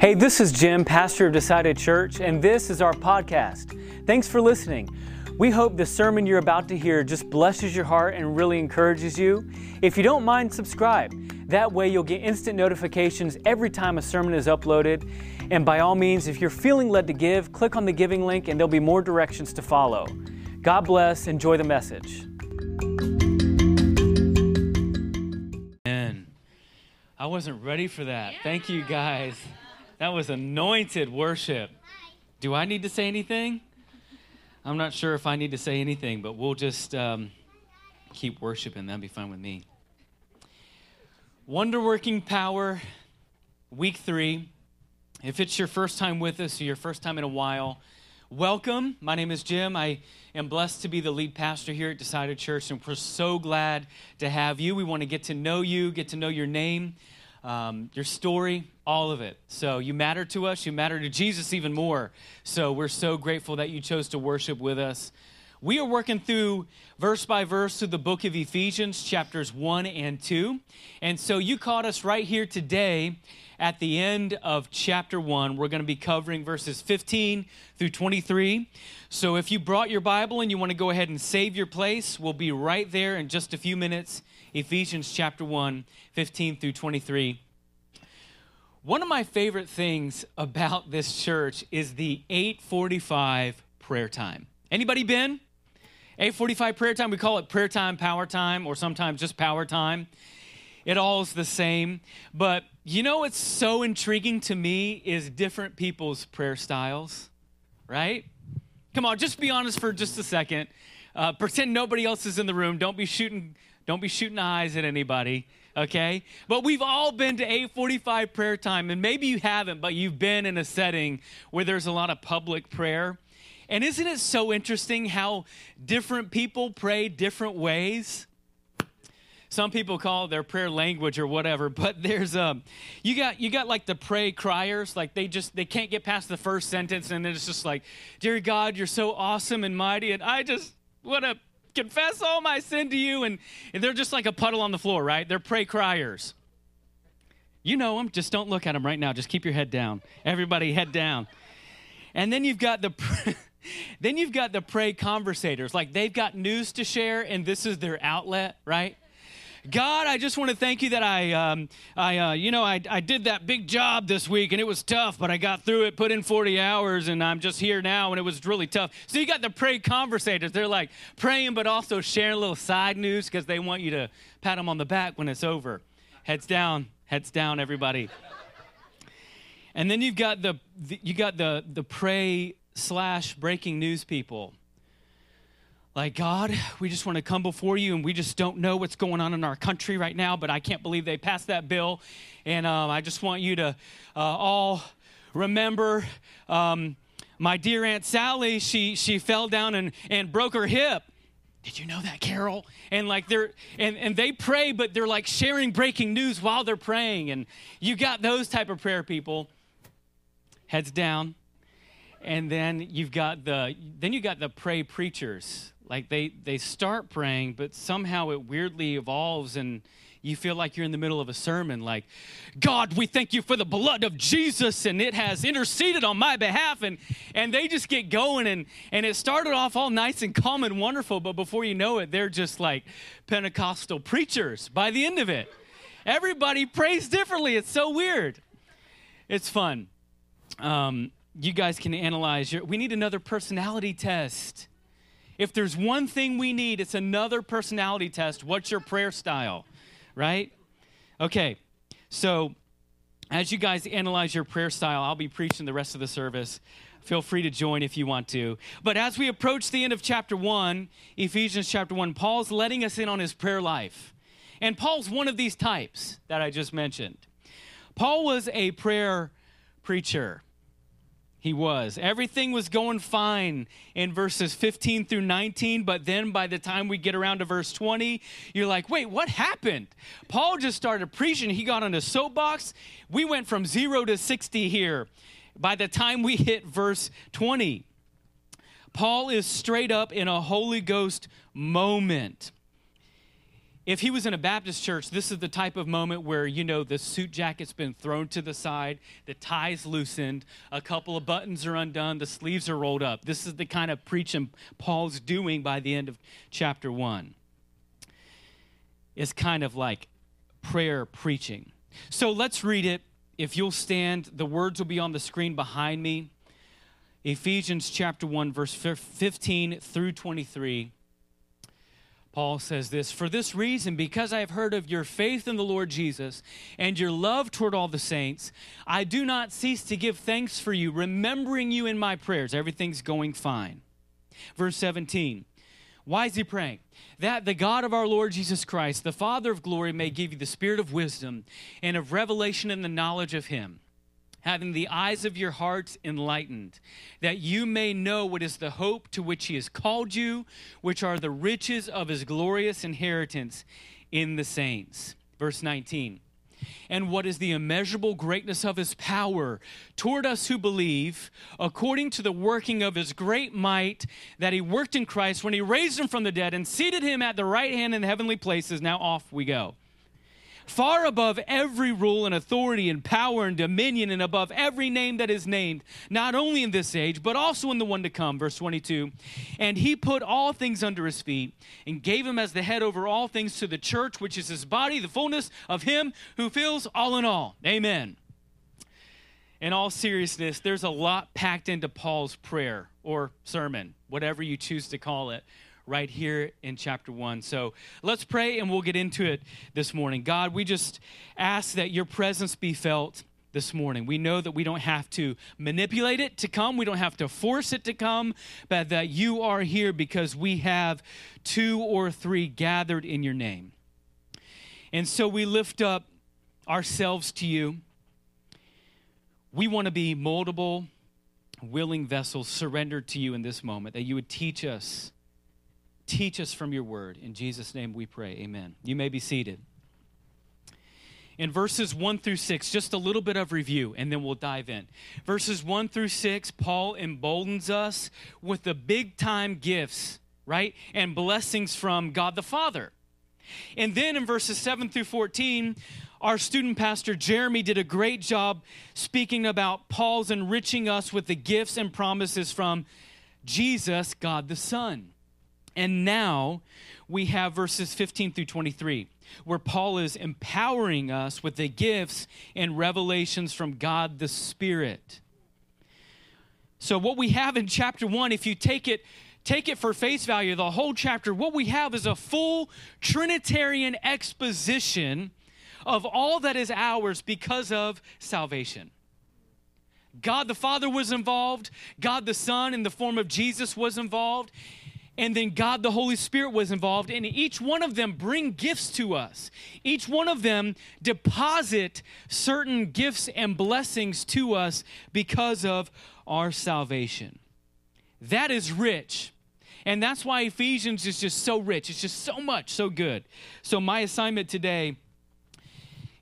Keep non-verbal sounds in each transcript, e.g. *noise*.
Hey, this is Jim, pastor of Decided Church, and this is our podcast. Thanks for listening. We hope the sermon you're about to hear just blesses your heart and really encourages you. If you don't mind, subscribe. That way, you'll get instant notifications every time a sermon is uploaded. And by all means, if you're feeling led to give, click on the giving link and there'll be more directions to follow. God bless. Enjoy the message. Man, I wasn't ready for that. Thank you guys. That was anointed worship. Do I need to say anything? I'm not sure if I need to say anything, but we'll just um, keep worshiping. That'd be fine with me. Wonder working power, week three. If it's your first time with us or your first time in a while, welcome. My name is Jim. I am blessed to be the lead pastor here at Decided Church, and we're so glad to have you. We want to get to know you, get to know your name, um, your story, all of it. So you matter to us. You matter to Jesus even more. So we're so grateful that you chose to worship with us. We are working through verse by verse through the book of Ephesians, chapters 1 and 2. And so you caught us right here today at the end of chapter 1. We're going to be covering verses 15 through 23. So if you brought your Bible and you want to go ahead and save your place, we'll be right there in just a few minutes. Ephesians chapter 1, 15 through 23. One of my favorite things about this church is the 845 prayer time. Anybody been? 845 prayer time, we call it prayer time, power time, or sometimes just power time. It all is the same. But you know what's so intriguing to me is different people's prayer styles, right? Come on, just be honest for just a second. Uh, pretend nobody else is in the room. Don't be shooting. Don't be shooting eyes at anybody okay? But we've all been to 845 prayer time, and maybe you haven't, but you've been in a setting where there's a lot of public prayer. And isn't it so interesting how different people pray different ways? Some people call their prayer language or whatever, but there's um you got you got like the pray criers, like they just they can't get past the first sentence and then it's just like, Dear God, you're so awesome and mighty, and I just want to confess all my sin to you. And, they're just like a puddle on the floor, right? They're pray criers. You know them, just don't look at them right now. Just keep your head down. Everybody, head down. And then you've got the. *laughs* then you've got the pray conversators. Like they've got news to share, and this is their outlet, right? God, I just want to thank you that I, um, I, uh, you know, I, I did that big job this week and it was tough, but I got through it, put in 40 hours, and I'm just here now, and it was really tough. So you got the pray conversators. They're like praying, but also sharing a little side news because they want you to pat them on the back when it's over. Heads down, heads down, everybody. And then you've got the, the you got the the pray slash breaking news people like, God, we just want to come before you and we just don't know what's going on in our country right now, but I can't believe they passed that bill. And um, I just want you to uh, all remember um, my dear Aunt Sally, she, she fell down and, and broke her hip. Did you know that, Carol? And like they're and, and they pray, but they're like sharing breaking news while they're praying. And you got those type of prayer people. Heads down. And then you've got the then you got the pray preachers like they they start praying but somehow it weirdly evolves and you feel like you're in the middle of a sermon like god we thank you for the blood of jesus and it has interceded on my behalf and and they just get going and and it started off all nice and calm and wonderful but before you know it they're just like pentecostal preachers by the end of it. Everybody prays differently. It's so weird. It's fun. Um, you guys can analyze your we need another personality test if there's one thing we need, it's another personality test. What's your prayer style? Right? Okay, so as you guys analyze your prayer style, I'll be preaching the rest of the service. Feel free to join if you want to. But as we approach the end of chapter 1, Ephesians chapter 1, Paul's letting us in on his prayer life. And Paul's one of these types that I just mentioned. Paul was a prayer preacher. He was. Everything was going fine in verses 15 through 19, but then by the time we get around to verse 20, you're like, wait, what happened? Paul just started preaching. He got on a soapbox. We went from zero to 60 here by the time we hit verse 20. Paul is straight up in a Holy Ghost moment if he was in a Baptist church, this is the type of moment where, you know, the suit jacket's been thrown to the side, the tie's loosened, a couple of buttons are undone, the sleeves are rolled up. This is the kind of preaching Paul's doing by the end of chapter one. It's kind of like prayer preaching. So let's read it. If you'll stand, the words will be on the screen behind me. Ephesians chapter 1, verse 15 through 23. Paul says this For this reason, because I have heard of your faith in the Lord Jesus and your love toward all the saints, I do not cease to give thanks for you, remembering you in my prayers. Everything's going fine. Verse 17. Why is he praying? That the God of our Lord Jesus Christ, the Father of glory, may give you the spirit of wisdom and of revelation in the knowledge of him having the eyes of your hearts enlightened, that you may know what is the hope to which he has called you, which are the riches of his glorious inheritance in the saints. Verse 19. And what is the immeasurable greatness of his power toward us who believe, according to the working of his great might that he worked in Christ when he raised him from the dead and seated him at the right hand in the heavenly places? Now off we go far above every rule and authority and power and dominion and above every name that is named, not only in this age, but also in the one to come. Verse 22. And he put all things under his feet and gave him as the head over all things to the church, which is his body, the fullness of him who fills all in all. Amen. In all seriousness, there's a lot packed into Paul's prayer or sermon, whatever you choose to call it right here in chapter 1. So let's pray and we'll get into it this morning. God, we just ask that your presence be felt this morning. We know that we don't have to manipulate it to come, we don't have to force it to come, but that you are here because we have two or three gathered in your name. And so we lift up ourselves to you. We want to be moldable, willing vessels surrendered to you in this moment, that you would teach us Teach us from your word. In Jesus' name we pray. Amen. You may be seated. In verses 1 through 6, just a little bit of review, and then we'll dive in. Verses 1 through 6, Paul emboldens us with the big time gifts, right? And blessings from God the Father. And then in verses 7 through 14, our student pastor Jeremy did a great job speaking about Paul's enriching us with the gifts and promises from Jesus, God the Son. And now we have verses 15 through 23, where Paul is empowering us with the gifts and revelations from God the Spirit. So, what we have in chapter 1, if you take it take it for face value, the whole chapter, what we have is a full Trinitarian exposition of all that is ours because of salvation. God the Father was involved, God the Son in the form of Jesus was involved, and then God the Holy Spirit was involved, and each one of them bring gifts to us. Each one of them deposit certain gifts and blessings to us because of our salvation. That is rich. And that's why Ephesians is just so rich. It's just so much, so good. So, my assignment today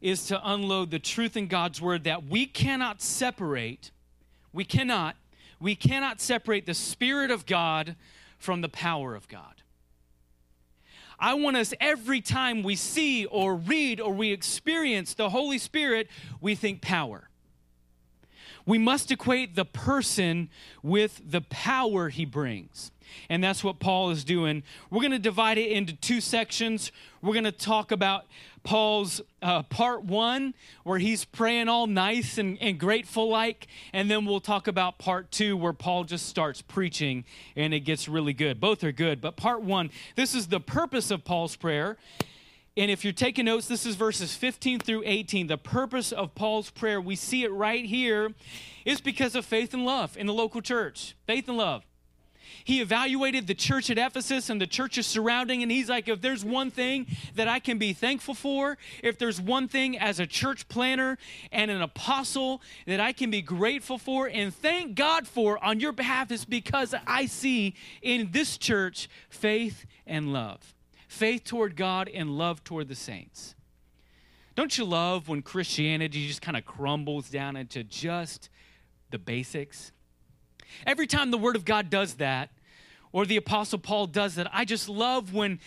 is to unload the truth in God's word that we cannot separate, we cannot, we cannot separate the Spirit of God from the power of God. I want us every time we see or read or we experience the Holy Spirit, we think power. We must equate the person with the power he brings. And that's what Paul is doing. We're going to divide it into two sections. We're going to talk about Paul's uh, part one, where he's praying all nice and, and grateful like. And then we'll talk about part two, where Paul just starts preaching and it gets really good. Both are good. But part one, this is the purpose of Paul's prayer. And if you're taking notes, this is verses 15 through 18. The purpose of Paul's prayer, we see it right here, is because of faith and love in the local church. Faith and love. He evaluated the church at Ephesus and the churches surrounding, and he's like, if there's one thing that I can be thankful for, if there's one thing as a church planner and an apostle that I can be grateful for and thank God for on your behalf, is because I see in this church faith and love. Faith toward God and love toward the saints. Don't you love when Christianity just kind of crumbles down into just the basics? Every time the Word of God does that, or the Apostle Paul does that, I just love when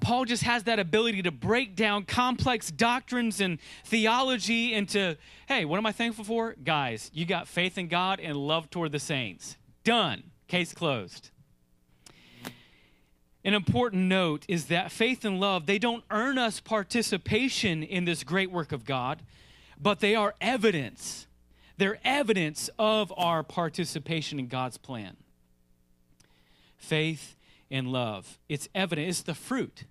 Paul just has that ability to break down complex doctrines and theology into, hey, what am I thankful for? Guys, you got faith in God and love toward the saints. Done. Case closed. An important note is that faith and love, they don't earn us participation in this great work of God, but they are evidence. They're evidence of our participation in God's plan. Faith and love. It's evident, it's the fruit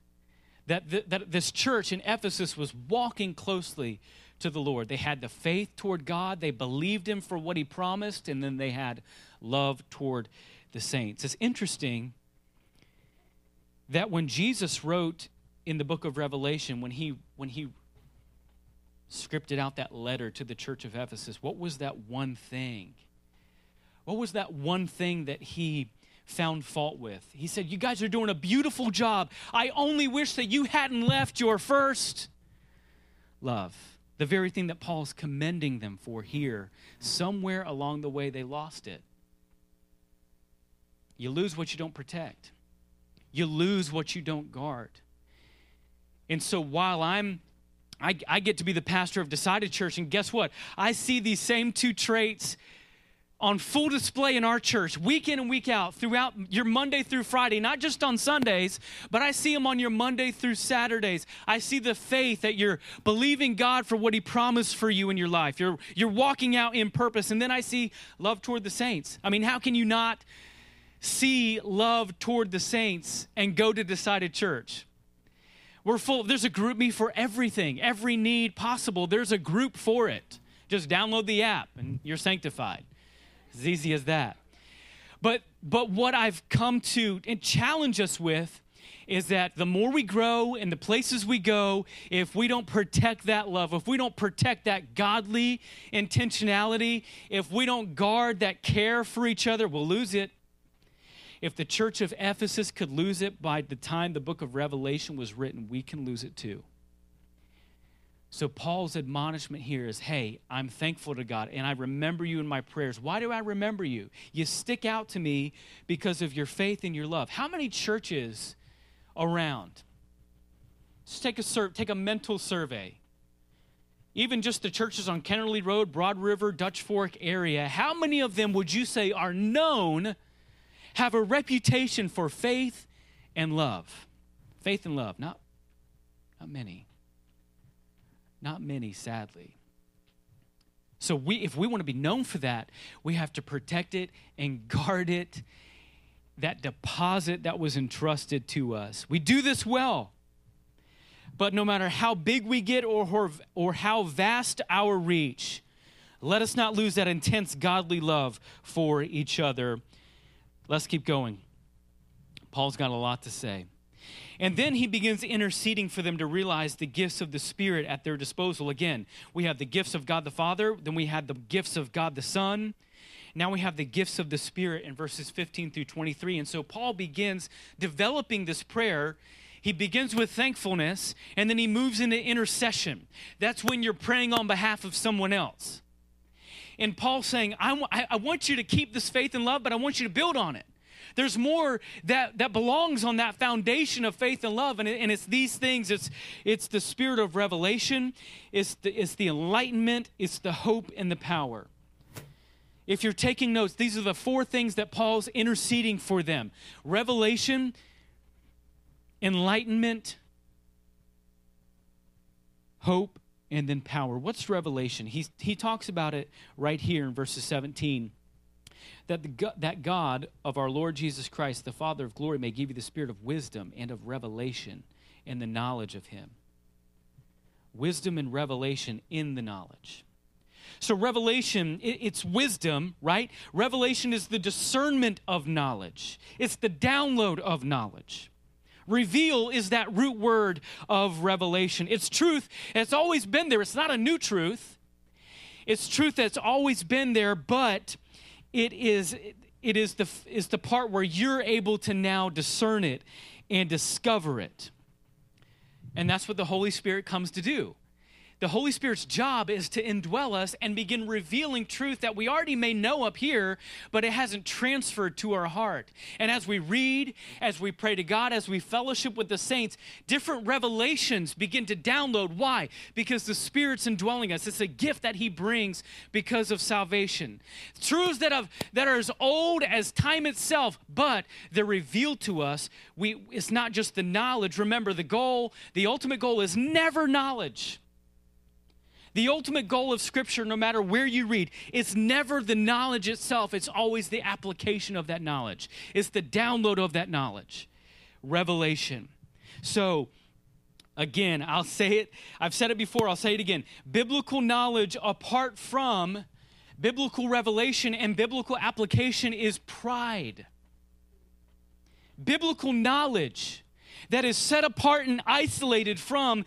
that, th- that this church in Ephesus was walking closely to the Lord. They had the faith toward God, they believed Him for what He promised, and then they had love toward the saints. It's interesting that when Jesus wrote in the book of Revelation, when he, when he scripted out that letter to the church of Ephesus, what was that one thing? What was that one thing that he found fault with? He said, You guys are doing a beautiful job. I only wish that you hadn't left your first love. The very thing that Paul's commending them for here. Somewhere along the way, they lost it. You lose what you don't protect, you lose what you don't guard. And so while I'm I, I, get to be the pastor of Decided Church, and guess what? I see these same two traits on full display in our church week in and week out throughout your Monday through Friday, not just on Sundays, but I see them on your Monday through Saturdays. I see the faith that you're believing God for what He promised for you in your life. You're, you're walking out in purpose. And then I see love toward the saints. I mean, how can you not see love toward the saints and go to Decided Church? We're full, there's a GroupMe for everything, every need possible. There's a group for it. Just download the app and you're sanctified. As easy as that. But but what I've come to and challenge us with is that the more we grow in the places we go, if we don't protect that love, if we don't protect that godly intentionality, if we don't guard that care for each other, we'll lose it. If the church of Ephesus could lose it by the time the book of Revelation was written, we can lose it too. So, Paul's admonishment here is hey, I'm thankful to God and I remember you in my prayers. Why do I remember you? You stick out to me because of your faith and your love. How many churches around? Just take a, sur- take a mental survey. Even just the churches on Kennerly Road, Broad River, Dutch Fork area, how many of them would you say are known, have a reputation for faith and love? Faith and love, not, not many. Not many, sadly. So we if we want to be known for that, we have to protect it and *laughs* guard it. That deposit that was entrusted to us. We do this well. But no matter how big we get or, or how vast our reach, let us not lose that intense godly love for each other. Let's keep going. Paul's got a lot to say. And then he begins interceding for them to realize the gifts of the Spirit at their disposal. Again, we have the gifts of God the Father, then we have the gifts of God the Son. Now we have the gifts of the Spirit in verses 15 through 23. And so Paul begins developing this prayer. He begins with thankfulness and then he moves into intercession. That's when you're praying on behalf of someone else. And Paul saying, I, want you to keep this faith and love, but I want you to build on it. There's more that, that belongs on that foundation of faith and love. And, it, and it's these things it's, it's the spirit of revelation, it's the, it's the enlightenment, it's the hope and the power. If you're taking notes, these are the four things that Paul's interceding for them revelation, enlightenment, hope, and then power. What's revelation? He, he talks about it right here in verses 17 that, the, that God of our Lord Jesus Christ, the Father of glory, may give you the spirit of wisdom and of revelation and the knowledge of Him. Wisdom and revelation in the knowledge. So, revelation, it's wisdom, right? Revelation is the discernment of knowledge, it's the download of knowledge. Reveal is that root word of revelation. It's truth, it's always been there. It's not a new truth, it's truth that's always been there, but it is it is the is the part where you're able to now discern it and discover it and that's what the holy spirit comes to do the Holy Spirit's job is to indwell us and begin revealing truth that we already may know up here, but it hasn't transferred to our heart. And as we read, as we pray to God, as we fellowship with the saints, different revelations begin to download. Why? Because the Spirit's indwelling us. It's a gift that He brings because of salvation. Truths that, have, that are as old as time itself, but they're revealed to us. We, it's not just the knowledge. Remember, the goal, the ultimate goal is never knowledge. The ultimate goal of Scripture, no matter where you read, it's never the knowledge itself, it's always the application of that knowledge, it's the download of that knowledge. Revelation. So, again, I'll say it, I've said it before, I'll say it again. Biblical knowledge apart from biblical revelation and biblical application is pride. Biblical knowledge that is set apart and isolated from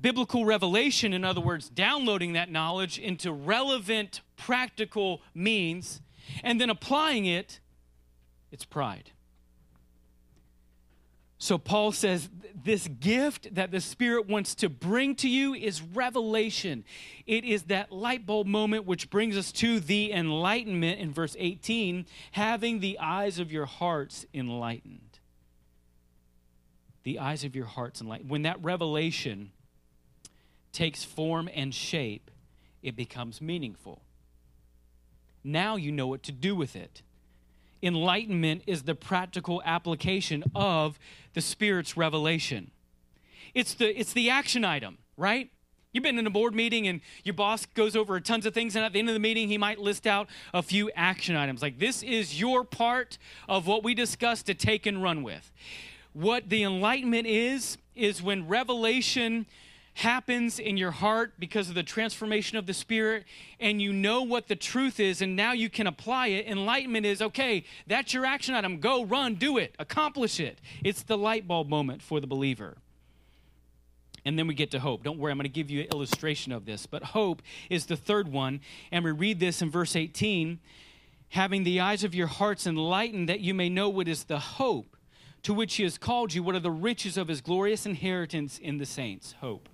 biblical revelation, in other words, downloading that knowledge into relevant, practical means, and then applying it, it's pride. So Paul says this gift that the Spirit wants to bring to you is revelation. It is that light bulb moment which brings us to the enlightenment in verse 18, having the eyes of your hearts enlightened. The eyes of your hearts enlightened. When that revelation takes form and shape, it becomes meaningful. Now you know what to do with it. Enlightenment is the practical application of the Spirit's revelation. It's the, it's the action item, right? You've been in a board meeting and your boss goes over tons of things, and at the end of the meeting, he might list out a few action items. Like, this is your part of what we discussed to take and run with. What the enlightenment is, is when revelation happens in your heart because of the transformation of the Spirit, and you know what the truth is, and now you can apply it. Enlightenment is okay, that's your action item. Go, run, do it, accomplish it. It's the light bulb moment for the believer. And then we get to hope. Don't worry, I'm going to give you an illustration of this. But hope is the third one. And we read this in verse 18 having the eyes of your hearts enlightened, that you may know what is the hope to which he has called you, what are the riches of his glorious inheritance in the saints. Hope.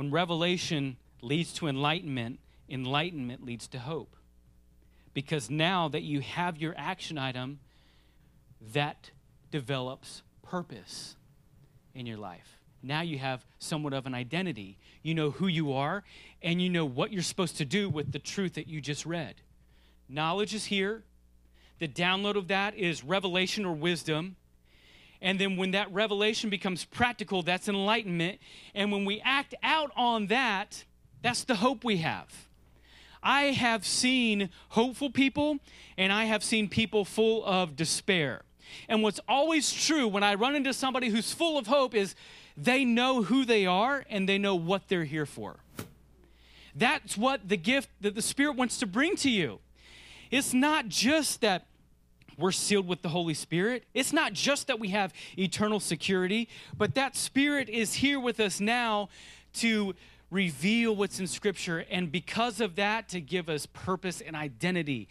When revelation leads to enlightenment, enlightenment leads to hope. Because now that you have your action item, that develops purpose in your life. Now you have somewhat of an identity. You know who you are, and you know what you're supposed to do with the truth that you just read. Knowledge is here. The download of that is revelation or wisdom. And then when that revelation becomes practical, that's enlightenment. And when we act out on that, that's the hope we have. I have seen hopeful people and I have seen people full of despair. And what's always true when I run into somebody who's full of hope is they know who they are and they know what they're here for. That's what the gift that the Spirit wants to bring to you. It's not just that we're sealed with the Holy Spirit. It's not just that we have eternal security, but that Spirit is here with us now to reveal what's in Scripture, and because of that, to give us purpose and identity.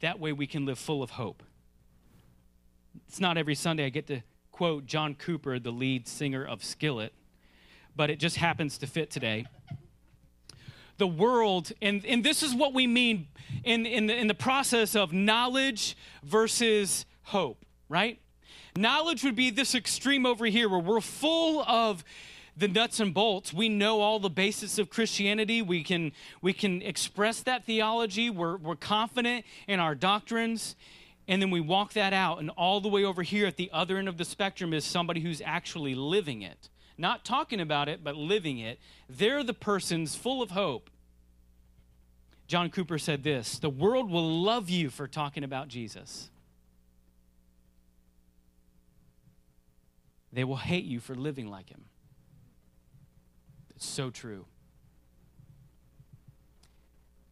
That way we can live full of hope. It's not every Sunday I get to quote John Cooper, the lead singer of Skillet, but it just happens to fit today the world, and, and this is what we mean in, in, the, in the process of knowledge versus hope, right? Knowledge would be this extreme over here where we're full of the nuts and bolts. We know all the basis of Christianity. We can, we can express that theology. We're, we're confident in our doctrines. And then we walk that out. And all the way over here at the other end of the spectrum is somebody who's actually living it not talking about it, but living it, they're the persons full of hope. John Cooper said this The world will love you for talking about Jesus. They will hate you for living like him. It's so true.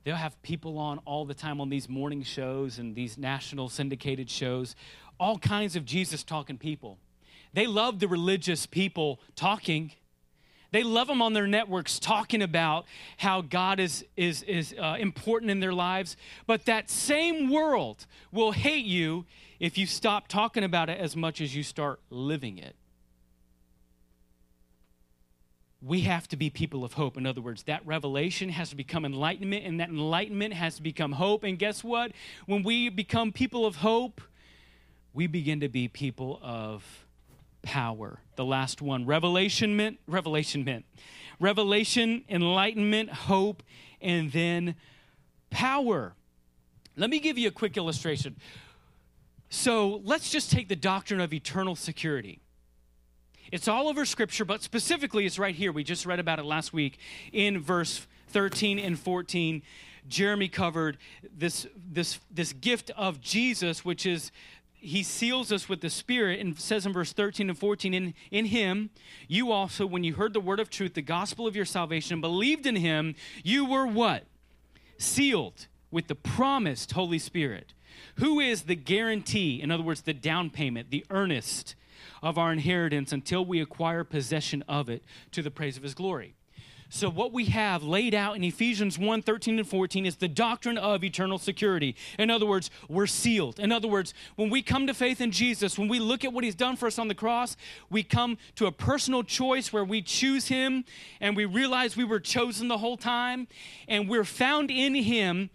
They'll have people on all the time on these morning shows and these national syndicated shows, all kinds of Jesus talking people. They love the religious people talking. They love them on their networks talking about how God is, is, is uh, important in their lives. But that same world will hate you if you stop talking about it as much as you start living it. we have to be people of hope. In other words, that revelation has to become enlightenment, and that enlightenment has to become hope. And guess what? When we become people of hope, we begin to be people of power. The last one revelation meant, revelation meant, revelation, enlightenment, hope, and then power. Let me give you a quick illustration. So let's just take the doctrine of eternal security. It's all over Scripture, but specifically, it's right here. We just read about it last week in verse 13 and 14. Jeremy covered this, this, this gift of Jesus, which is he seals us with the Spirit and says in verse 13 and 14, in, in him, you also, when you heard the word of truth, the gospel of your salvation, believed in him, you were what? Sealed with the promised Holy Spirit, who is the guarantee, in other words, the down payment, the earnest of our inheritance until we acquire possession of it to the praise of his glory. So, what we have laid out in Ephesians 1 13 and 14 is the doctrine of eternal security. In other words, we're sealed. In other words, when we come to faith in Jesus, when we look at what he's done for us on the cross, we come to a personal choice where we choose him and we realize we were chosen the whole time and we're found in him.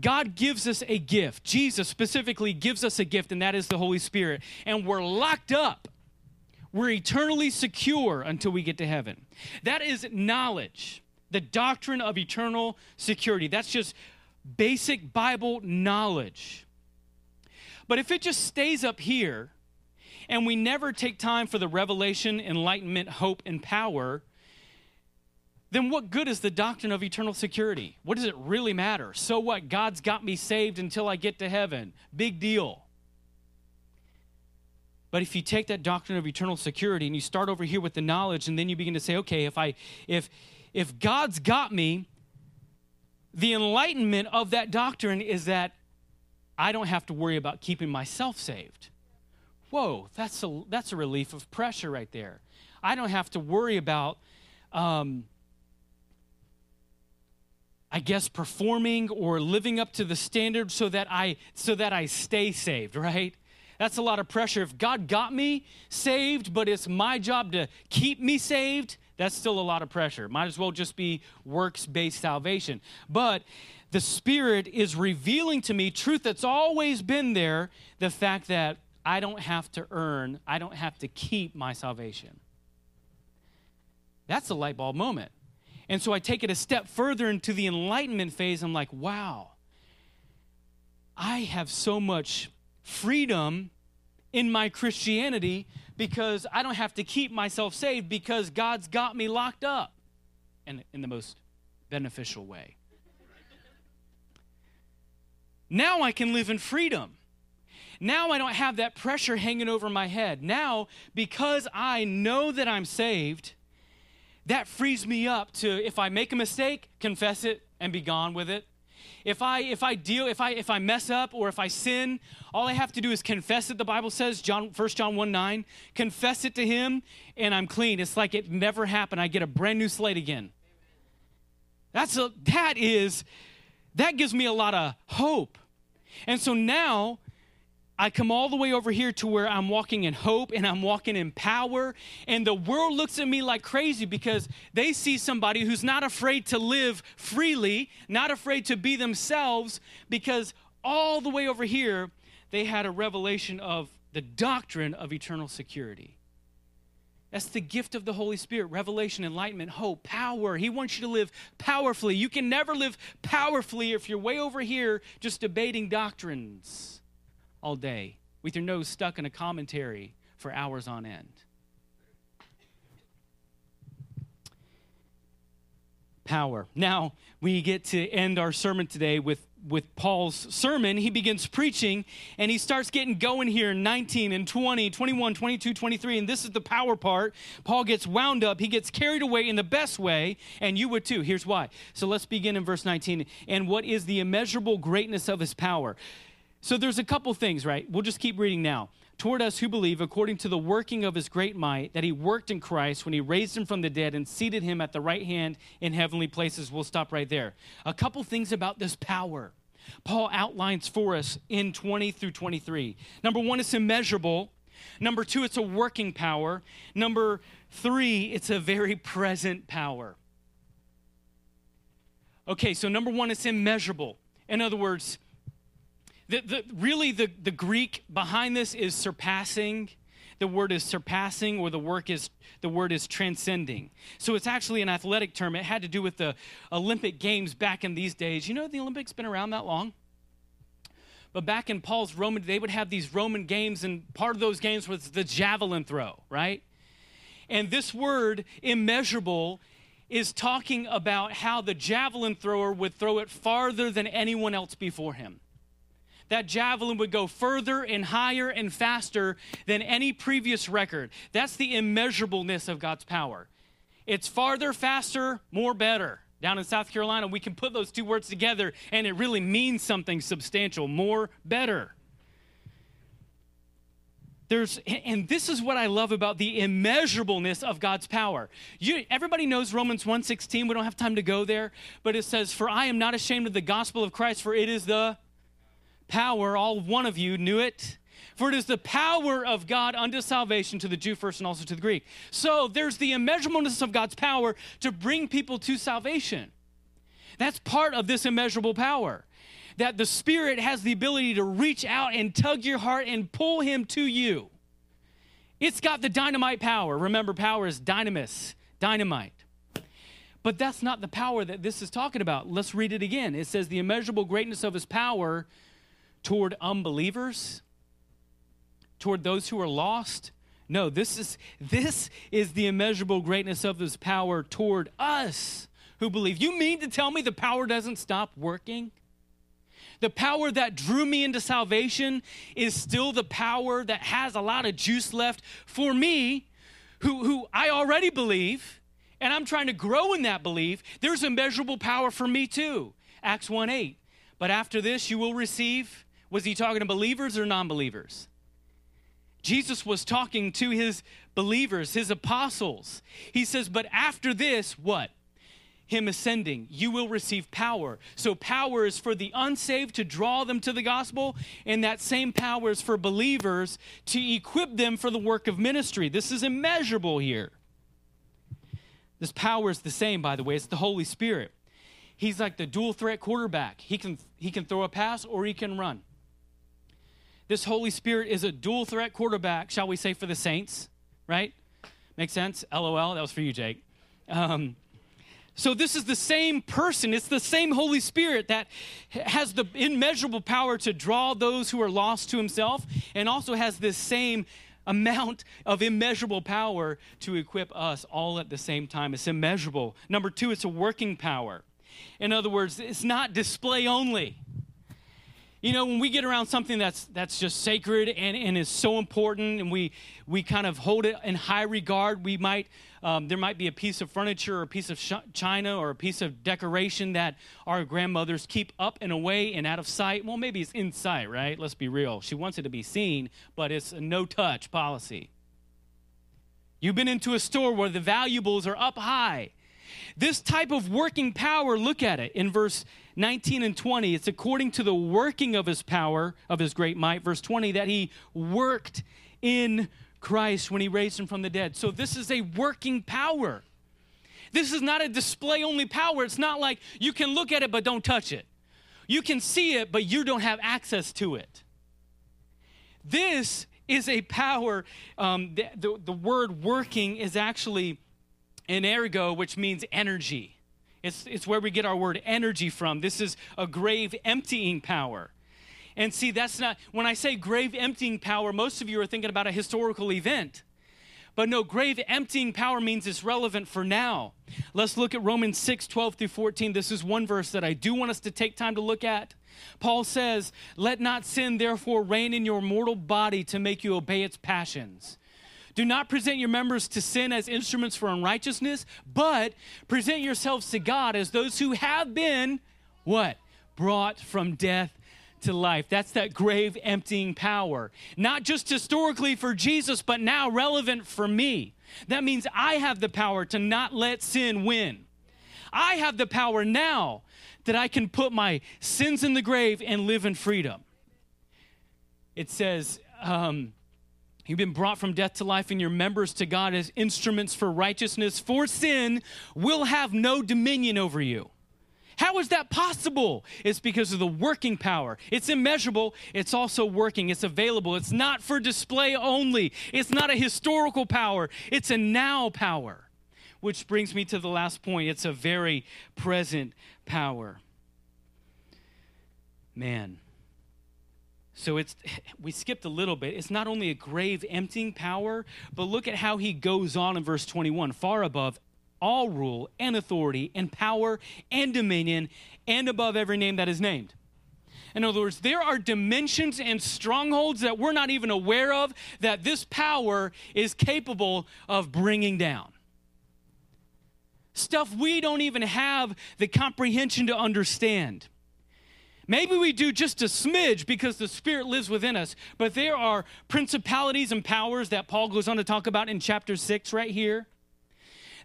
God gives us a gift. Jesus specifically gives us a gift, and that is the Holy Spirit. And we're locked up we're eternally secure until we get to heaven. That is knowledge, the doctrine of eternal security. That's just basic Bible knowledge. But if it just stays up here and we never take time for the revelation, enlightenment, hope, and power, then what good is the doctrine of eternal security? What does it really matter? So what? God's got me saved until I get to heaven. Big deal. But if you take that doctrine of eternal security and you start over here with the knowledge, and then you begin to say, okay, if I if if God's got me, the enlightenment of that doctrine is that I don't have to worry about keeping myself saved. Whoa, that's a that's a relief of pressure right there. I don't have to worry about um, I guess performing or living up to the standard so that I so that I stay saved, right? That's a lot of pressure. If God got me saved, but it's my job to keep me saved, that's still a lot of pressure. Might as well just be works based salvation. But the Spirit is revealing to me truth that's always been there the fact that I don't have to earn, I don't have to keep my salvation. That's a light bulb moment. And so I take it a step further into the enlightenment phase. I'm like, wow, I have so much freedom in my Christianity because I don't have to keep myself saved because God's got me locked up in, in the most beneficial way. Now I can live in freedom. Now I don't have that pressure hanging over my head. Now, because I know that I'm saved, that frees me up to, if I make a mistake, confess it and be gone with it. If I if I deal if I if I mess up or if I sin, all I have to do is confess it. The Bible says, John 1 John 1 9, confess it to him, and I'm clean. It's like it never happened. I get a brand new slate again. That's a that is that gives me a lot of hope. And so now I come all the way over here to where I'm walking in hope and I'm walking in power. And the world looks at me like crazy because they see somebody who's not afraid to live freely, not afraid to be themselves, because all the way over here, they had a revelation of the doctrine of eternal security. That's the gift of the Holy Spirit revelation, enlightenment, hope, power. He wants you to live powerfully. You can never live powerfully if you're way over here just debating doctrines all day with your nose stuck in a commentary for hours on end. Power. Now, we get to end our sermon today with with Paul's sermon, he begins preaching and he starts getting going here in 19 and 20, 21, 22, 23. And this is the power part. Paul gets wound up, he gets carried away in the best way, and you would too. Here's why. So let's begin in verse 19. And what is the immeasurable greatness of his power? So there's a couple things, right? We'll just keep reading now. Toward us who believe, according to the working of his great might, that he worked in Christ when he raised him from the dead and seated him at the right hand in heavenly places. We'll stop right there. A couple things about this power. Paul outlines for us in 20 through 23. Number one, it's immeasurable. Number two, it's a working power. Number Three, it's a very present power. Okay, so number one, it's immeasurable. In other words, the, the, really the, the Greek behind this is surpassing. The word is surpassing, or the work is the word is transcending. So it's actually an athletic term. It had to do with the Olympic Games back in these days. You know the Olympics been around that long? But back in Paul's Roman, they would have these Roman games, and part of those games was the javelin throw, right? And this word, immeasurable, is talking about how the javelin thrower would throw it farther than anyone else before him. That javelin would go further and higher and faster than any previous record. That's the immeasurableness of God's power. It's farther, faster, more, better. Down in South Carolina, we can put those two words together and it really means something substantial more, better. There's, and this is what I love about the immeasurableness of God's power. You, everybody knows Romans 1.16. We don't have time to go there. But it says, For I am not ashamed of the gospel of Christ, for it is the power. All one of you knew it. For it is the power of God unto salvation to the Jew first and also to the Greek. So there's the immeasurableness of God's power to bring people to salvation. That's part of this immeasurable power that the Spirit has the ability to reach out and tug your heart and pull Him to you. It's got the dynamite power. Remember, power is dynamis, dynamite. But that's not the power that this is talking about. Let's read it again. It says, The immeasurable greatness of His power toward unbelievers, toward those who are lost. No, this is this is the immeasurable greatness of his power toward us who believe. You mean to tell me the power doesn't stop working? The power that drew me into salvation is still the power that has a lot of juice left for me, who, who I already believe, and I'm trying to grow in that belief. There's immeasurable power for me too. Acts 1 8. But after this, you will receive. Was he talking to believers or non believers? Jesus was talking to his believers, his apostles. He says, But after this, what? him ascending, you will receive power. So, power is for the unsaved to draw them to the gospel, and that same power is for believers to equip them for the work of ministry. This is immeasurable here. This power is the same, by the way, it's the Holy Spirit. He's like the dual threat quarterback. He can, he can throw a pass or he can run. This Holy Spirit is a dual threat quarterback, shall we say, for the saints, right? Make sense? LOL. That was for you, Jake. Um, so, this is the same person. It's the same Holy Spirit that has the immeasurable power to draw those who are lost to Himself and also has this same amount of immeasurable power to equip us all at the same time. It's immeasurable. Number two, it's a working power. In other words, it's not display only. You know, when we get around something that's that's just sacred and, and is so important, and we we kind of hold it in high regard, we might um, there might be a piece of furniture or a piece of china or a piece of decoration that our grandmothers keep up and away and out of sight. Well, maybe it's in sight, right? Let's be real. She wants it to be seen, but it's a no touch policy. You've been into a store where the valuables are up high. This type of working power, look at it in verse 19 and 20, it's according to the working of his power, of his great might. Verse 20, that he worked in Christ when he raised him from the dead. So this is a working power. This is not a display only power. It's not like you can look at it but don't touch it. You can see it but you don't have access to it. This is a power. Um, the, the, the word working is actually an ergo, which means energy. It's, it's where we get our word energy from. This is a grave emptying power. And see, that's not, when I say grave emptying power, most of you are thinking about a historical event. But no, grave emptying power means it's relevant for now. Let's look at Romans 6 12 through 14. This is one verse that I do want us to take time to look at. Paul says, Let not sin therefore reign in your mortal body to make you obey its passions. Do not present your members to sin as instruments for unrighteousness, but present yourselves to God as those who have been what? Brought from death to life. That's that grave emptying power. Not just historically for Jesus, but now relevant for me. That means I have the power to not let sin win. I have the power now that I can put my sins in the grave and live in freedom. It says, um, You've been brought from death to life, and your members to God as instruments for righteousness, for sin will have no dominion over you. How is that possible? It's because of the working power. It's immeasurable, it's also working, it's available. It's not for display only, it's not a historical power, it's a now power. Which brings me to the last point it's a very present power. Man so it's *laughs* we skipped a little bit. It's not only a grave emptying power, but look at how he goes on in verse 21, far above all rule and authority and power and dominion and above every name that is named. In other words, there are dimensions and strongholds that we're not even aware of that this power is capable of bringing down. Stuff we don't even have the comprehension to understand. Maybe we do just a smidge because the Spirit lives within us, but there are principalities and powers that Paul goes on to talk about in chapter 6 right here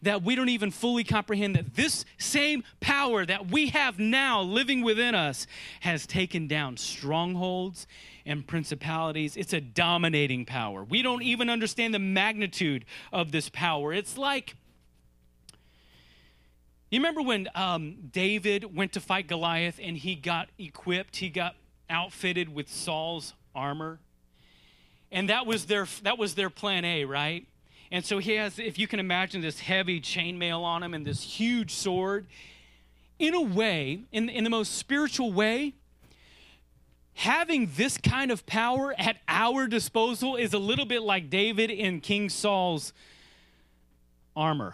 that we don't even fully comprehend that this same power that we have now living within us has taken down strongholds and principalities. It's a dominating power. We don't even understand the magnitude of this power. It's like you remember when um, David went to fight Goliath and he got equipped, he got outfitted with Saul's armor? And that was their that was their plan A, right? And so he has, if you can imagine, this heavy chainmail on him and this huge sword. In a way, in, in the most spiritual way, having this kind of power at our disposal is a little bit like David in King Saul's armor.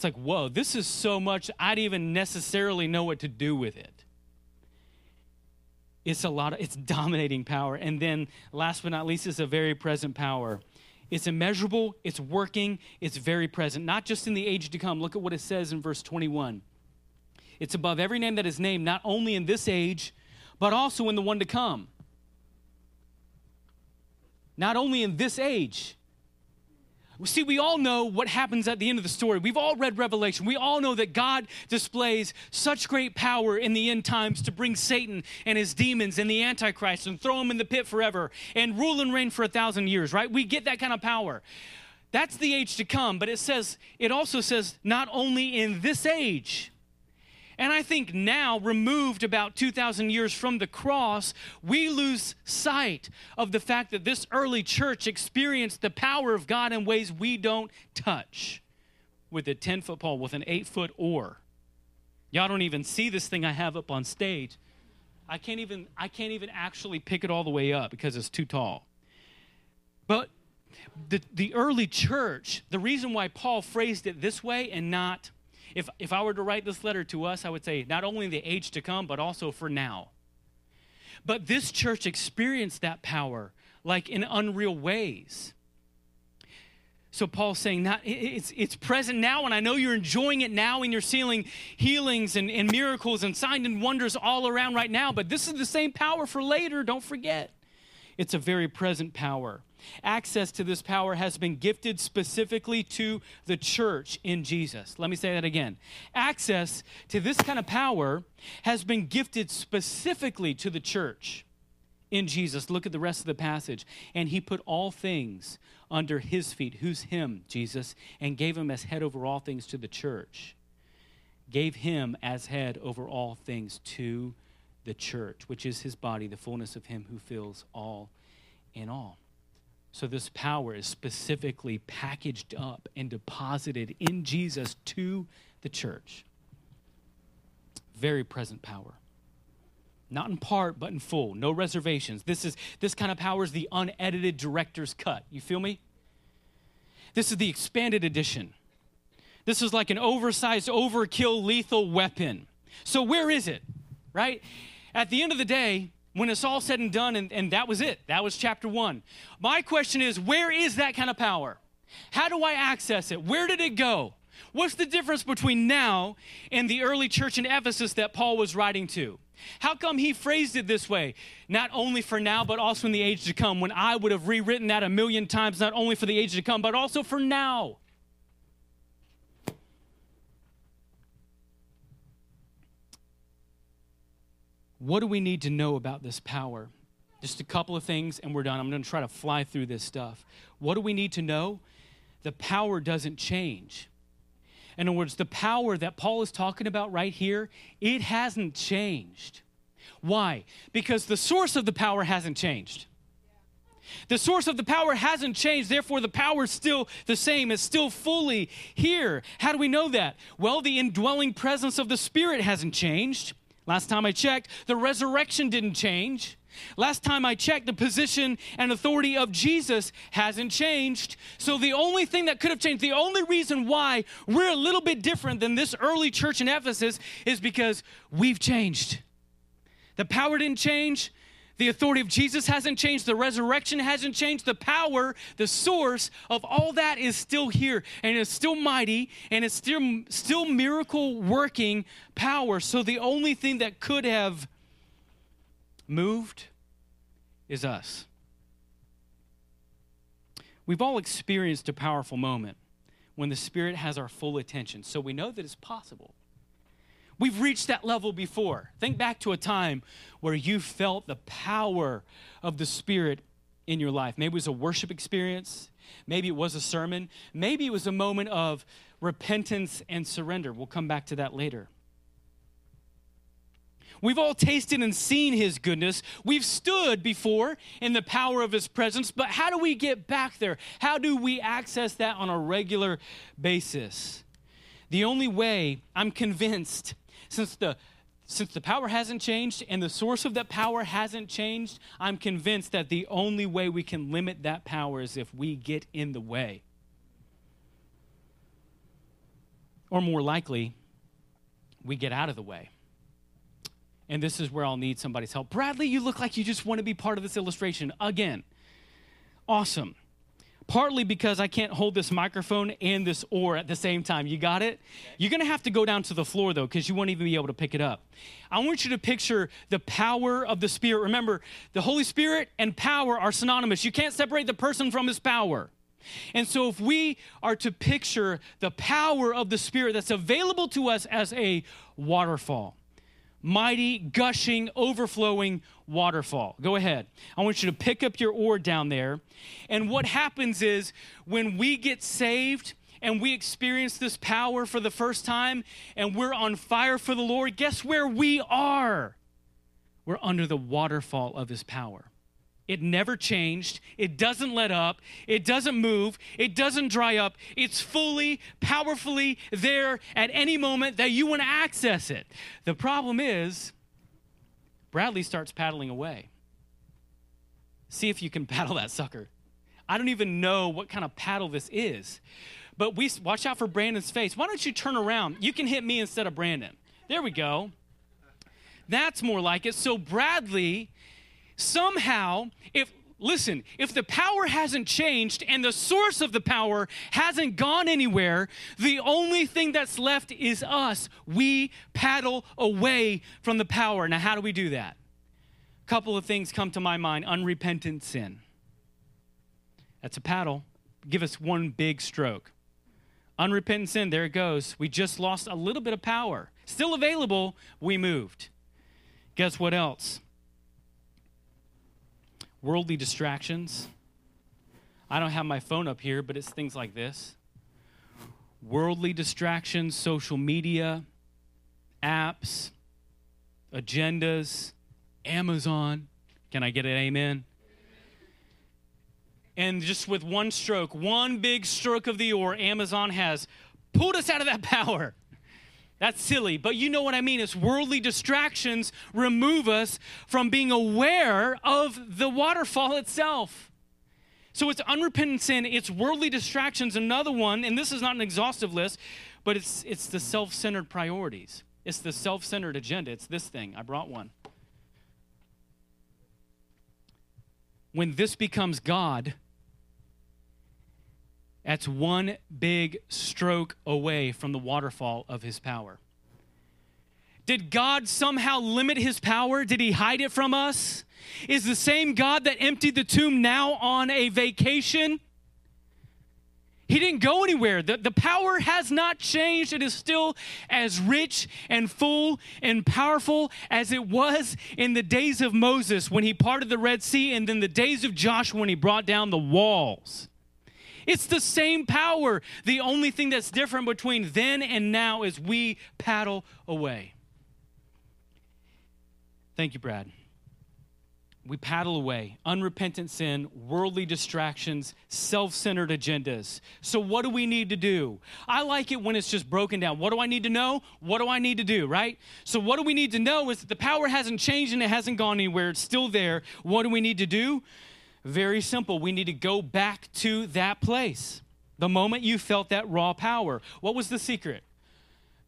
It's like, whoa, this is so much, I'd even necessarily know what to do with it. It's a lot of, it's dominating power. And then, last but not least, it's a very present power. It's immeasurable, it's working, it's very present, not just in the age to come. Look at what it says in verse 21. It's above every name that is named, not only in this age, but also in the one to come. Not only in this age, See, we all know what happens at the end of the story. We've all read Revelation. We all know that God displays such great power in the end times to bring Satan and his demons and the Antichrist and throw them in the pit forever and rule and reign for a thousand years, right? We get that kind of power. That's the age to come, but it says, it also says, not only in this age, and I think now, removed about 2,000 years from the cross, we lose sight of the fact that this early church experienced the power of God in ways we don't touch with a 10 foot pole, with an 8 foot oar. Y'all don't even see this thing I have up on stage. I can't even I can't even actually pick it all the way up because it's too tall. But the, the early church, the reason why Paul phrased it this way and not if, if I were to write this letter to us, I would say not only the age to come, but also for now. But this church experienced that power like in unreal ways. So Paul's saying not it's it's present now, and I know you're enjoying it now, and you're seeing healings and, and miracles and signs and wonders all around right now. But this is the same power for later. Don't forget, it's a very present power. Access to this power has been gifted specifically to the church in Jesus. Let me say that again. Access to this kind of power has been gifted specifically to the church in Jesus. Look at the rest of the passage. And he put all things under his feet. Who's him? Jesus. And gave him as head over all things to the church. Gave him as head over all things to the church, which is his body, the fullness of him who fills all in all. So, this power is specifically packaged up and deposited in Jesus to the church. Very present power. Not in part, but in full. No reservations. This is this kind of power is the unedited director's cut. You feel me? This is the expanded edition. This is like an oversized, overkill, lethal weapon. So, where is it? Right? At the end of the day, when it's all said and done, and, and that was it. That was chapter one. My question is where is that kind of power? How do I access it? Where did it go? What's the difference between now and the early church in Ephesus that Paul was writing to? How come he phrased it this way? Not only for now, but also in the age to come, when I would have rewritten that a million times, not only for the age to come, but also for now. What do we need to know about this power? Just a couple of things and we're done. I'm going to try to fly through this stuff. What do we need to know? The power doesn't change. In other words, the power that Paul is talking about right here, it hasn't changed. Why? Because the source of the power hasn't changed. The source of the power hasn't changed, therefore, the power is still the same. It's still fully here. How do we know that? Well, the indwelling presence of the Spirit hasn't changed. Last time I checked, the resurrection didn't change. Last time I checked, the position and authority of Jesus hasn't changed. So, the only thing that could have changed, the only reason why we're a little bit different than this early church in Ephesus is because we've changed. The power didn't change, the authority of Jesus hasn't changed. The resurrection hasn't changed. The power, the source of all that is still here and it's still mighty and it's still, still miracle working power. So the only thing that could have moved is us. We've all experienced a powerful moment when the Spirit has our full attention. So we know that it's possible. We've reached that level before. Think back to a time where you felt the power of the Spirit in your life. Maybe it was a worship experience, maybe it was a sermon, maybe it was a moment of repentance and surrender. We'll come back to that later. We've all tasted and seen his goodness. We've stood before in the power of his presence, but how do we get back there? How do we access that on a regular basis? The only way I'm convinced since the since the power hasn't changed and the source of that power hasn't changed, I'm convinced that the only way we can limit that power is if we get in the way. Or more likely, we get out of the way. And this is where I'll need somebody's help. Bradley, you look like you just want to be part of this illustration again. Awesome partly because I can't hold this microphone and this oar at the same time. You got it? You're to have to go down to the floor, though, because you won't even be able to pick it up. I want you to picture the power of the Spirit. Remember, the Holy Spirit and power are synonymous. You can't separate the person from his power. And so, if we are to picture the power of the Spirit that's available to us as a waterfall, mighty, gushing, overflowing waterfall. Go ahead. I want you to pick up your oar down there. And what happens is when we get saved, and we experience this power for the first time and we're on fire for the Lord, guess where we are? We're under the waterfall of His power. It never changed. It doesn't let up. It doesn't move. It doesn't dry up. It's fully, powerfully there at any moment that you want to access it. The problem is, Bradley starts paddling away. See if you can *laughs* paddle that sucker. I don't even know what kind of paddle this is. But we watch out for Brandon's face. Why don't you turn around? You can hit me instead of Brandon. There we go. That's more like it. So Bradley somehow, if listen, if the power hasn't changed and the source of the power hasn't gone anywhere, the only thing that's left is us. We paddle away from the power. Now, how do we do that? A couple of things come to my mind unrepentant sin. That's a paddle. Give us one big stroke. Unrepentant sin, there it goes. We just lost a little bit of power. Still available, we moved. Guess what else? Worldly distractions. I don't have my phone up here, but it's things like this worldly distractions, social media, apps, agendas, Amazon. Can I get an amen? And just with one stroke, one big stroke of the oar, Amazon has pulled us out of that *laughs* power. That's silly, but you know what I mean. It's worldly distractions remove us from being aware of the waterfall itself. So it's unrepentant sin, it's worldly distractions. Another one, and this is not an exhaustive list, but it's it's the self-centered priorities. It's the self-centered agenda. It's this thing. I brought one. When this becomes God, that's one big stroke away from the waterfall of his power. Did God somehow limit his power? Did he hide it from us? Is the same God that emptied the tomb now on a vacation? He didn't go anywhere. The, the power has not changed. It is still as rich and full and powerful as it was in the days of Moses when he parted the Red Sea and then the days of Joshua when he brought down the walls. It's the same power. The only thing that's different between then and now is we paddle away. Thank you, Brad we paddle away unrepentant sin, worldly distractions, self centered agendas. So, what do we need to do? I like it when it's just broken down. What do I need to know? What do I need to do, right? So, what do we need to know is that the power hasn't changed and it hasn't gone anywhere. It's still there. What do we need to do? Very simple. We need to go back to that place. The moment you felt that raw power. What was the secret?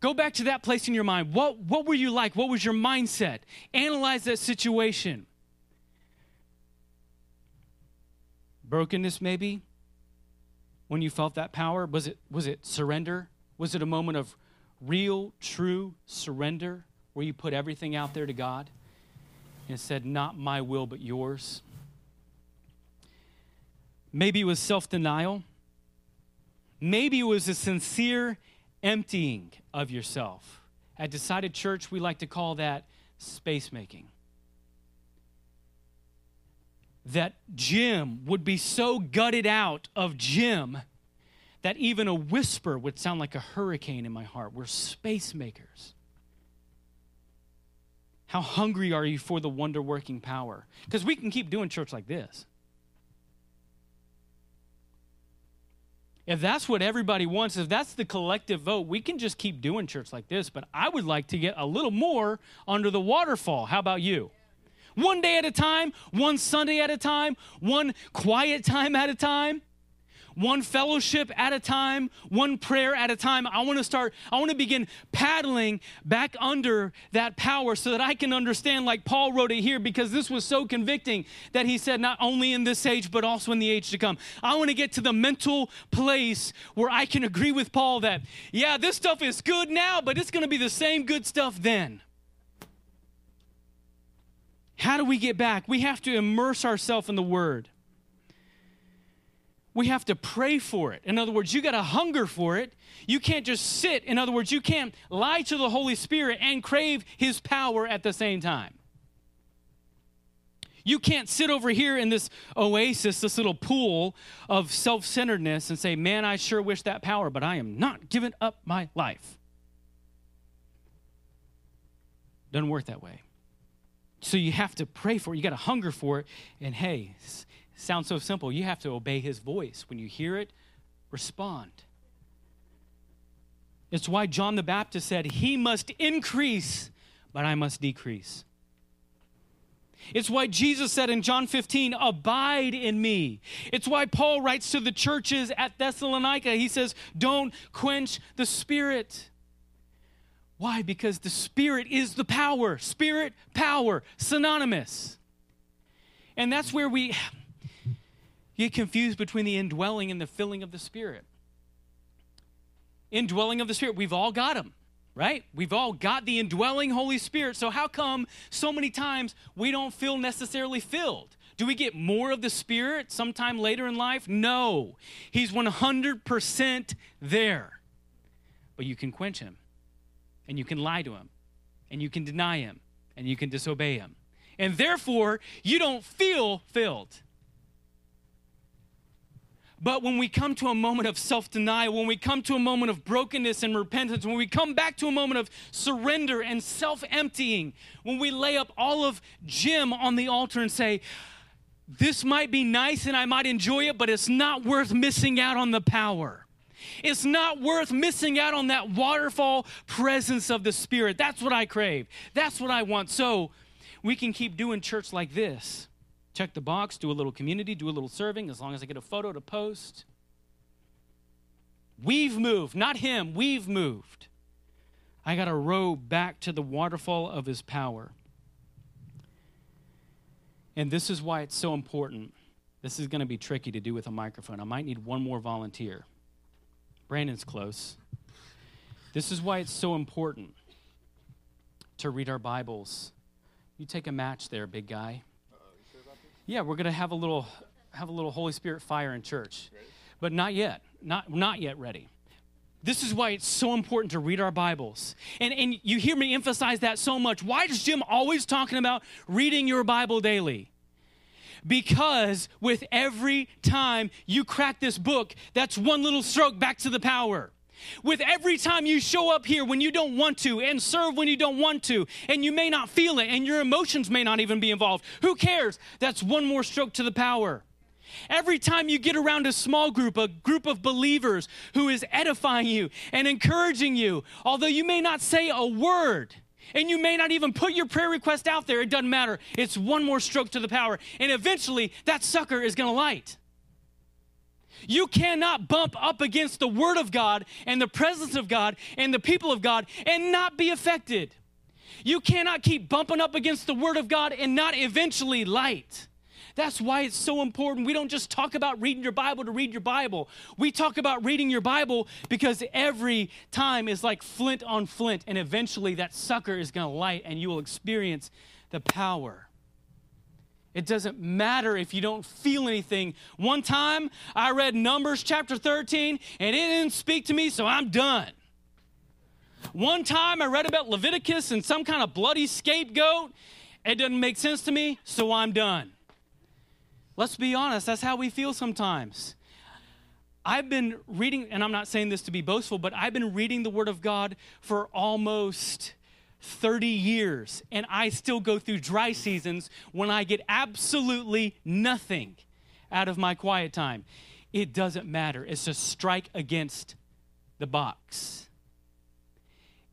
Go back to that place in your mind. What, what were you like? What was your mindset? Analyze that situation brokenness maybe when you felt that power was it was it surrender was it a moment of real true surrender where you put everything out there to god and said not my will but yours maybe it was self-denial maybe it was a sincere emptying of yourself at decided church we like to call that space making that Jim would be so gutted out of Jim that even a whisper would sound like a hurricane in my heart. We're space makers. How hungry are you for the wonder working power? Because we can keep doing church like this. If that's what everybody wants, if that's the collective vote, we can just keep doing church like this. But I would like to get a little more under the waterfall. How about you? One day at a time, one Sunday at a time, one quiet time at a time, one fellowship at a time, one prayer at a time. I want to start, I want to begin paddling back under that power so that I can understand, like Paul wrote it here, because this was so convicting that he said, not only in this age, but also in the age to come. I want to get to the mental place where I can agree with Paul that, yeah, this stuff is good now, but it's going to be the same good stuff then. How do we get back? We have to immerse ourselves in the Word. We have to pray for it. In other words, you got to hunger for it. You can't just sit. In other words, you can't lie to the Holy Spirit and crave His power at the same time. You can't sit over here in this oasis, this little pool of self centeredness, and say, Man, I sure wish that power, but I am not giving up my life. Doesn't work that way. So you have to pray for it. You got to hunger for it. And hey, sounds so simple. You have to obey his voice. When you hear it, respond. It's why John the Baptist said, He must increase, but I must decrease. It's why Jesus said in John 15, Abide in me. It's why Paul writes to the churches at Thessalonica, he says, Don't quench the spirit. Why? Because the Spirit is the power. Spirit, power, synonymous. And that's where we get confused between the indwelling and the filling of the Spirit. Indwelling of the Spirit, we've all got them, right? We've all got the indwelling Holy Spirit. So, how come so many times we don't feel necessarily filled? Do we get more of the Spirit sometime later in life? No. He's 100% there. But you can quench him and you can lie to him, and you can deny him, and you can disobey him. And therefore, you don't feel filled. But when we come to a moment of self denial, when we come to a moment of brokenness and repentance, when we come back to a moment of surrender and self emptying, when we lay up all of Jim on the altar and say, This might be nice and I might enjoy it, but it's not worth missing out on the power. It's not worth missing out on that waterfall presence of the Spirit. That's what I crave. That's what I want. So we can keep doing church like this. Check the box, do a little community, do a little serving, as long as I get a photo to post. We've moved, not him, we've moved. I got to row back to the waterfall of his power. And this is why it's so important. This is going to be tricky to do with a microphone. I might need one more volunteer. Brandon's close. This is why it's so important to read our Bibles. You take a match there, big guy. Yeah, we're gonna have a little have a little Holy Spirit fire in church. but not yet. Not, not yet ready. This is why it's so important to read our Bibles. And, and you hear me emphasize that so much. Why is Jim always talking about reading your Bible daily? Because with every time you crack this book, that's one little stroke back to the power. With every time you show up here when you don't want to and serve when you don't want to, and you may not feel it, and your emotions may not even be involved, who cares? That's one more stroke to the power. Every time you get around a small group, a group of believers who is edifying you and encouraging you, although you may not say a word, and you may not even put your prayer request out there, it doesn't matter. It's one more stroke to the power. And eventually, that sucker is going to light. You cannot bump up against the Word of God and the presence of God and the people of God and not be affected. You cannot keep bumping up against the Word of God and not eventually light. That's why it's so important. We don't just talk about reading your Bible to read your Bible. We talk about reading your Bible because every time is like flint on flint, and eventually that sucker is going to light and you will experience the power. It doesn't matter if you don't feel anything. One time I read Numbers chapter 13 and it didn't speak to me, so I'm done. One time I read about Leviticus and some kind of bloody scapegoat. It doesn't make sense to me, so I'm done. Let's be honest, that's how we feel sometimes. I've been reading, and I'm not saying this to be boastful, but I've been reading the Word of God for almost 30 years, and I still go through dry seasons when I get absolutely nothing out of my quiet time. It doesn't matter. It's a strike against the box.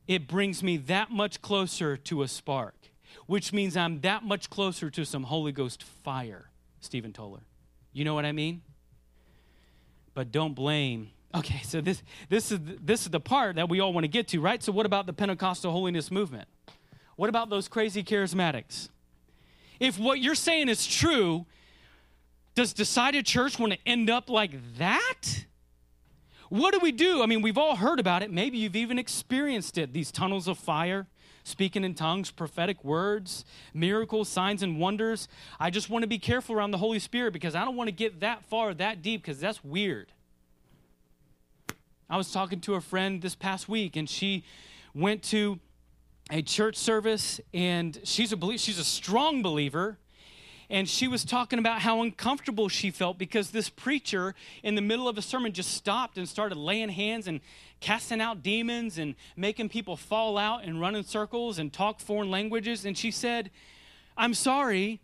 It brings me that much closer to a spark, which means I'm that much closer to some Holy Ghost fire. Stephen Toller. You know what I mean? But don't blame. Okay, so this this is this is the part that we all want to get to, right? So what about the Pentecostal holiness movement? What about those crazy charismatics? If what you're saying is true, does decided church want to end up like that? What do we do? I mean, we've all heard about it. Maybe you've even experienced it. These tunnels of fire, speaking in tongues, prophetic words, miracles, signs, and wonders. I just want to be careful around the Holy Spirit because I don't want to get that far, that deep, because that's weird. I was talking to a friend this past week, and she went to a church service, and she's a believer, she's a strong believer. And she was talking about how uncomfortable she felt because this preacher, in the middle of a sermon, just stopped and started laying hands and casting out demons and making people fall out and run in circles and talk foreign languages. And she said, I'm sorry,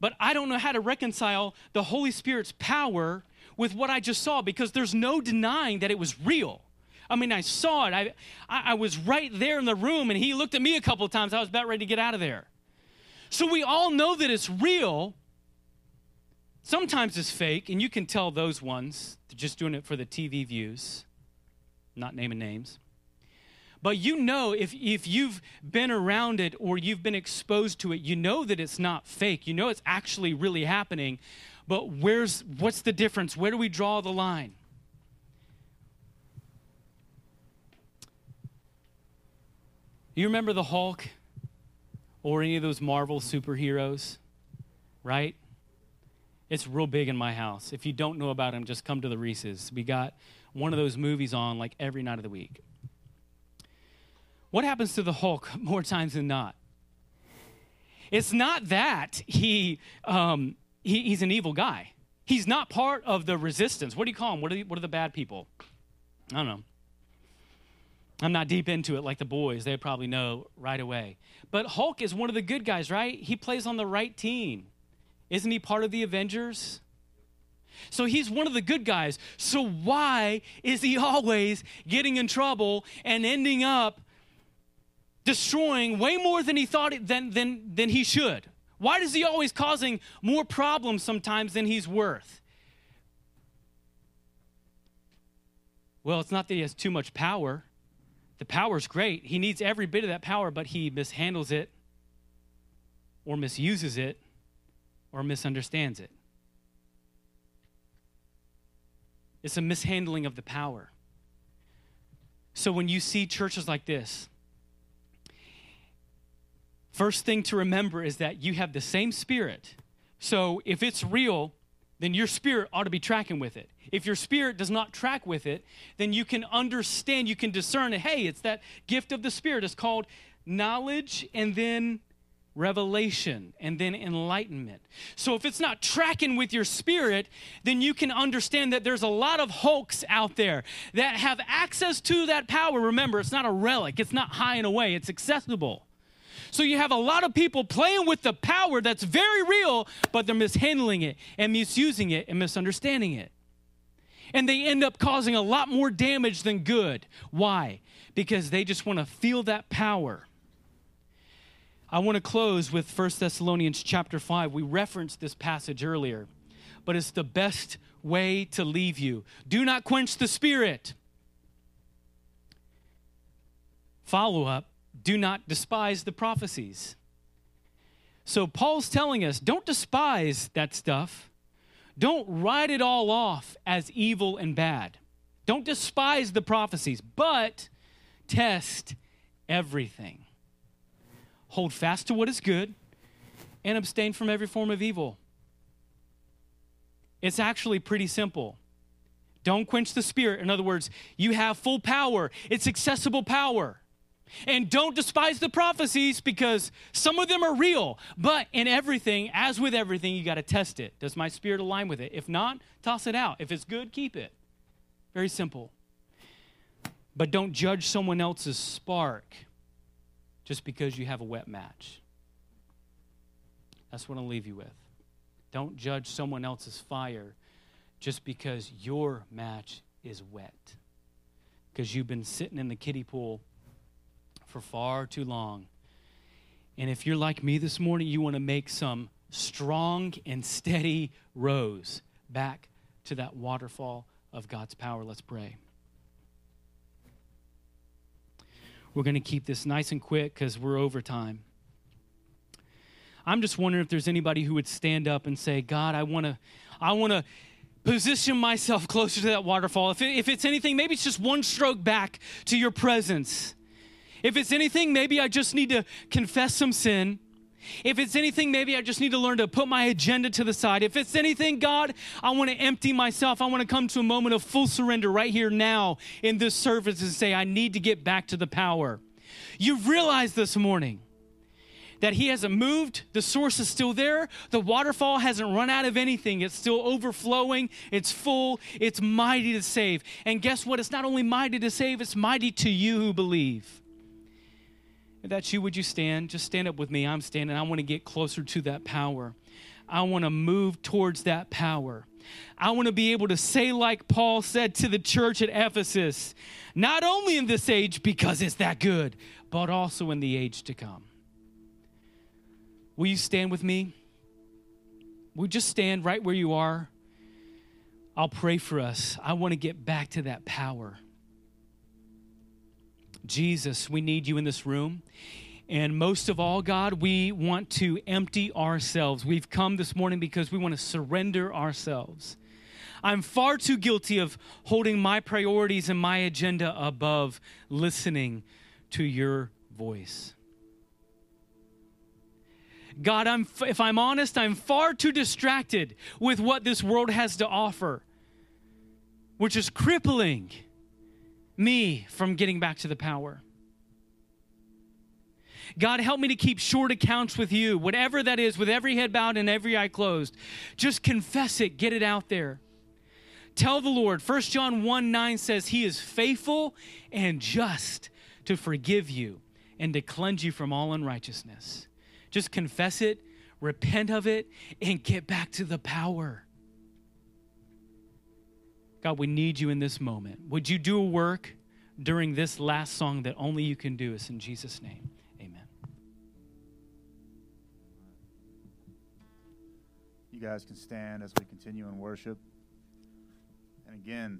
but I don't know how to reconcile the Holy Spirit's power with what I just saw because there's no denying that it was real. I mean, I saw it. I, I, was right there in the room, and he looked at me a couple of times. I was about ready to get out of there. So we all know that it's real. Sometimes it's fake, and you can tell those ones, they're just doing it for the TV views not naming names. But you know, if, if you've been around it or you've been exposed to it, you know that it's not fake. You know it's actually really happening. But where's what's the difference? Where do we draw the line? You remember the Hulk or any of those Marvel superheroes, right? It's real big in my house. If you don't know about him, just come to the Reese's. We got one of those movies on like every night of the week. What happens to the Hulk *laughs* more times than not? It's not that he, um, he he's an evil guy. He's not part of the resistance. What do you call him? What are, the, what are the bad people? I don't know. I'm not deep into it like the boys. They probably know right away. But Hulk is one of the good guys, right? He plays on the right team. Isn't he part of the Avengers? So he's one of the good guys. So why is he *laughs* always getting in trouble and ending up destroying way more than he thought it, than, than, than he should? Why is he always causing more problems sometimes than he's worth? Well, it's not that he has too much power. The power's great. He needs every bit of that power, but he mishandles it or misuses it or misunderstands it. It's a mishandling of the power. So when you see churches like this, first thing to remember is that you have the same spirit. So if it's real, then your spirit ought to be tracking with it. If your spirit does not track with it, then you can understand, you can discern, hey, it's that gift of the spirit. It's called knowledge and then revelation and then enlightenment. So if it's not tracking with your spirit, then you can understand that there's a lot of hulks out there that have access to that power. Remember, it's not a relic, it's not high and away, it's accessible. So you have a lot of people playing with the power that's very real, but they're mishandling it and misusing it and misunderstanding it. And they end up causing a lot more damage than good. Why? Because they just want to feel that power. I want to close with 1 Thessalonians chapter 5. We referenced this passage earlier, but it's the best way to leave you. Do not quench the spirit. Follow up do not despise the prophecies. So Paul's telling us don't despise that stuff. Don't write it all off as evil and bad. Don't despise the prophecies, but test everything. Hold fast to what is good and abstain from every form of evil. It's actually pretty simple. Don't quench the spirit. In other words, you have full power, it's accessible power. And don't despise the prophecies because some of them are real. But in everything, as with everything, you got to test it. Does my spirit align with it? If not, toss it out. If it's good, keep it. Very simple. But don't judge someone else's spark just because you have a wet match. That's what I'll leave you with. Don't judge someone else's fire just because your match is wet. Because you've been sitting in the kiddie pool for far too long. And if you're like me this morning, you want to make some strong and steady rows back to that waterfall of God's power. Let's pray. We're going to keep this nice and quick because we're over time. I'm just wondering if there's anybody who would stand up and say, God, I want to, I want to position myself *laughs* closer to that waterfall. If, it, if it's anything, maybe it's just one stroke back to your presence. If it's anything, maybe I just need to confess some sin. If it's anything, maybe I just need to learn to put my agenda to the side. If it's anything, God, I want to empty myself. I want to come to a moment of full surrender right here now in this service and say, I need to get back to the power. You've realized this morning that He hasn't moved. The source is still there. The waterfall hasn't run out of anything. It's still overflowing. It's full. It's mighty to save. And guess what? It's not only mighty to save, it's mighty to you who believe. If that's you, would you stand? Just stand up with me. I'm standing. I want to get closer to that power. I want to move towards that power. I want to be able to say, like Paul said to the church at Ephesus, not only in this age because it's that good, but also in the age to come. Will you stand with me? Will you just stand right where you are? I'll pray for us. I want to get back to that power. Jesus, we need you in this room. And most of all, God, we want to empty ourselves. We've come this morning because we want to surrender ourselves. I'm far too guilty of holding my priorities and my agenda above listening to your voice. God, I'm, if I'm honest, I'm far too distracted with what this world has to offer, which is crippling me from getting back to the power. God, help me to keep short accounts with you, whatever that is, with every head bowed and every eye closed. Just confess it, get it out there. Tell the Lord. 1 John 1 9 says, He is faithful and just to forgive you and to cleanse you from all unrighteousness. Just confess it, repent of it, and get back to the power. God, we need you in this moment. Would you do a work during this last song that only you can do? Us in Jesus' name. Amen. You guys can stand as we continue in worship. And again,